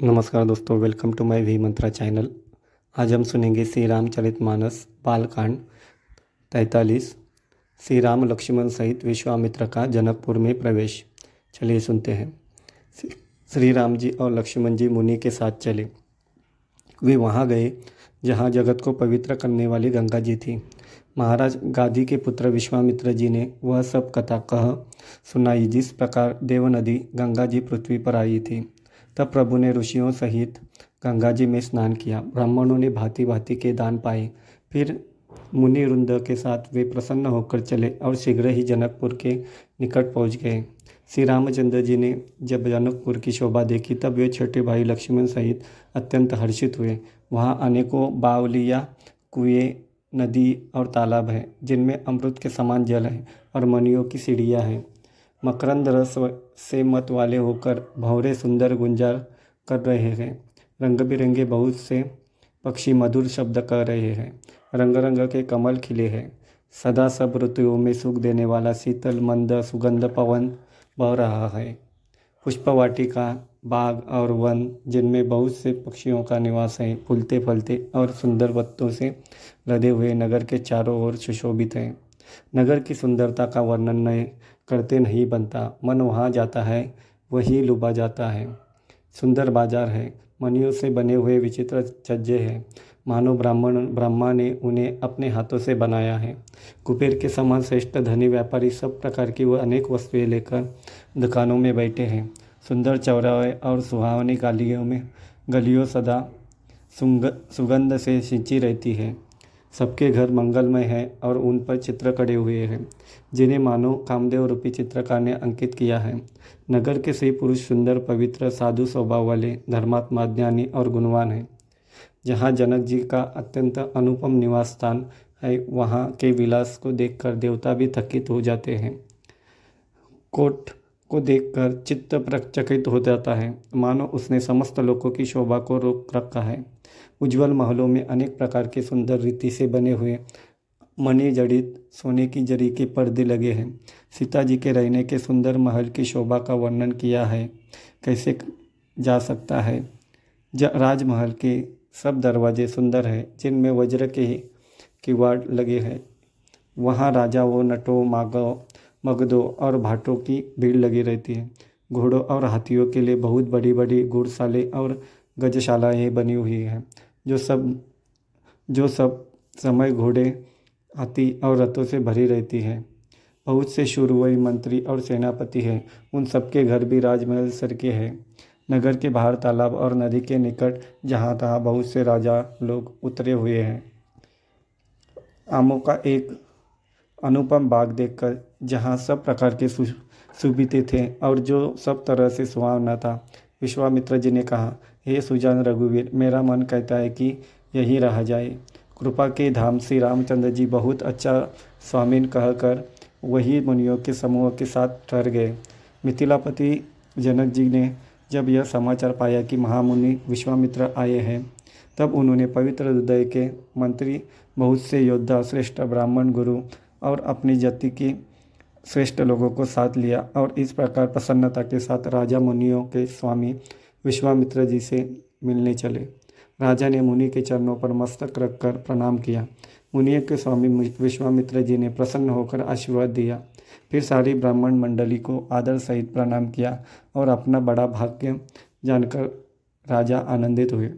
नमस्कार दोस्तों welcome to my V Mantra channel आज हम सुनेंगे श्री रामचरित मानस बालकांड तैतालीस, श्री राम लक्ष्मण सहित विश्वामित्र का जनकपुर में प्रवेश। चलिए सुनते हैं। श्री राम जी और लक्ष्मण जी मुनि के साथ चले। वे वहाँ गए, जहाँ जगत को पवित्र करने वाली गंगा जी थी। महाराज गादी के पुत्र विश्वामित्र जी ने वह सब कथा कह सुनाई, जिस प्रकार देव नदी गंगा जी पृथ्वी पर आई थी। तब प्रभु ने ऋषियों सहित गंगा जी में स्नान किया। ब्राह्मणों ने भांति भांति के दान पाए। फिर मुनि वृंद के साथ वे प्रसन्न होकर चले और शीघ्र ही जनकपुर के निकट पहुँच गए। श्री रामचंद्र जी ने जब जनकपुर की शोभा देखी, तब वे छोटे भाई लक्ष्मण सहित अत्यंत हर्षित हुए। वहाँ अनेकों बावलिया, कुएँ, नदी और तालाब हैं, जिनमें अमृत के समान जल है और मनियों की सीढ़ियाँ हैं। मकरंद रस से मत वाले होकर भौरे सुंदर गुंजार कर रहे हैं। रंग बिरंगे बहुत से पक्षी मधुर शब्द कर रहे हैं। रंग रंग के कमल खिले हैं। सदा सब ऋतुओं में सुख देने वाला शीतल, मंद, सुगंध, पवन बह रहा है। पुष्पवाटिका बाग और वन, जिनमें बहुत से पक्षियों का निवास है फूलते फलते और सुंदर पत्तों से लदे हुए नगर के चारों ओर सुशोभित हैं। नगर की सुंदरता का वर्णन नए करते नहीं बनता। मन वहाँ जाता है, वही लुबा जाता है। सुंदर बाज़ार है, मनियों से बने हुए विचित्र छज्जे हैं। मानो ब्राह्मण, ब्रह्मा ने उन्हें अपने हाथों से बनाया है। कुबेर के समान श्रेष्ठ धनी व्यापारी सब प्रकार की वह अनेक वस्तुएँ लेकर दुकानों में बैठे हैं। सुंदर चौराहे और सुहावनी गालियों में गलियों सदा सुगंध से सिंची रहती है। सबके घर मंगलमय है और उन पर चित्र कड़े हुए हैं, जिन्हें मानो कामदेव रूपी चित्रकार ने अंकित किया है। नगर के सही पुरुष सुंदर, पवित्र, साधु स्वभाव वाले, धर्मात्मा, ज्ञानी और गुणवान हैं। जहाँ जनक जी का अत्यंत अनुपम निवास स्थान है, वहाँ के विलास को देखकर देवता भी थकित हो जाते हैं। कोट को देखकर चित्त प्रचकित हो जाता है। मानो उसने समस्त लोगों की शोभा को रोक रखा है। उज्जवल महलों में अनेक प्रकार के सुंदर रीति से बने हुए मणि जड़ित सोने की जरी के पर्दे लगे हैं। सीता जी के रहने के सुंदर महल की शोभा का वर्णन किया है। कैसे जा सकता है? राजमहल के सब दरवाजे सुंदर हैं, जिनमें वज्र के किवाड़ लगे हैं। वहाँ राजाओं, नटों मागव मगदों और भाटों की भीड़ लगी रहती है। घोड़ों और हाथियों के लिए बहुत बड़ी बड़ी घुड़साले और गजशालाएँ बनी हुई हैं, जो सब जो सब समय घोड़े, हाथी और रथों से भरी रहती है। बहुत से शूरवई मंत्री और सेनापति हैं, उन सबके घर भी राजमहल सर के हैं। नगर के बाहर तालाब और नदी के निकट, जहाँ तहाँ बहुत से राजा लोग उतरे हुए हैं। आमों का एक अनुपम बाग देखकर, जहाँ सब प्रकार के सुविधे थे और जो सब तरह से सुहावना था विश्वामित्र जी ने कहा, हे सुजान रघुवीर, मेरा मन कहता है कि यही रह जाए। कृपा के धाम श्री रामचंद्र जी बहुत अच्छा स्वामीन कहकर वही मुनियों के समूह के साथ ठहर गए। मिथिलापति जनक जी ने जब यह समाचार पाया कि महामुनि विश्वामित्र आए हैं, तब उन्होंने पवित्र हृदय के मंत्री, बहुत से योद्धा, श्रेष्ठ ब्राह्मण गुरु और अपनी जाति के श्रेष्ठ लोगों को साथ लिया और इस प्रकार प्रसन्नता के साथ राजा मुनियों के स्वामी विश्वामित्र जी से मिलने चले। राजा ने मुनि के चरणों पर मस्तक रखकर प्रणाम किया। मुनियों के स्वामी विश्वामित्र जी ने प्रसन्न होकर आशीर्वाद दिया। फिर सारी ब्राह्मण मंडली को आदर सहित प्रणाम किया और अपना बड़ा भाग्य जानकर राजा आनंदित हुए।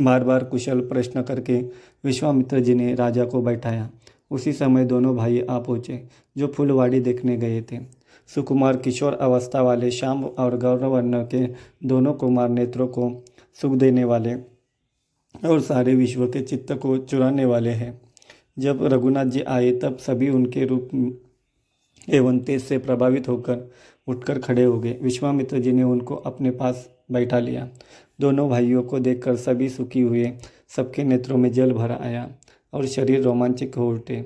बार बार कुशल प्रश्न करके विश्वामित्र जी ने राजा को बैठाया। उसी समय दोनों भाई आ पहुँचे, जो फुलवाड़ी देखने गए थे। सुकुमार किशोर अवस्था वाले श्याम और गौरवर्ण के दोनों कुमार नेत्रों को सुख देने वाले और सारे विश्व के चित्त को चुराने वाले हैं। जब रघुनाथ जी आए, तब सभी उनके रूप एवं तेज से प्रभावित होकर उठकर खड़े हो गए। विश्वामित्र जी ने उनको अपने पास बैठा लिया। दोनों भाइयों को देखकर सभी सुखी हुए, सबके नेत्रों में जल भर आया। और शरीर रोमांचिक हो उठे।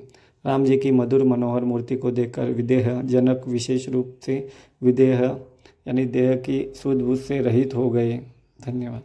राम जी की मधुर मनोहर मूर्ति को देखकर विदेह जनक विशेष रूप से विदेह, यानी देह की सूझबूझ से रहित हो गए। धन्यवाद।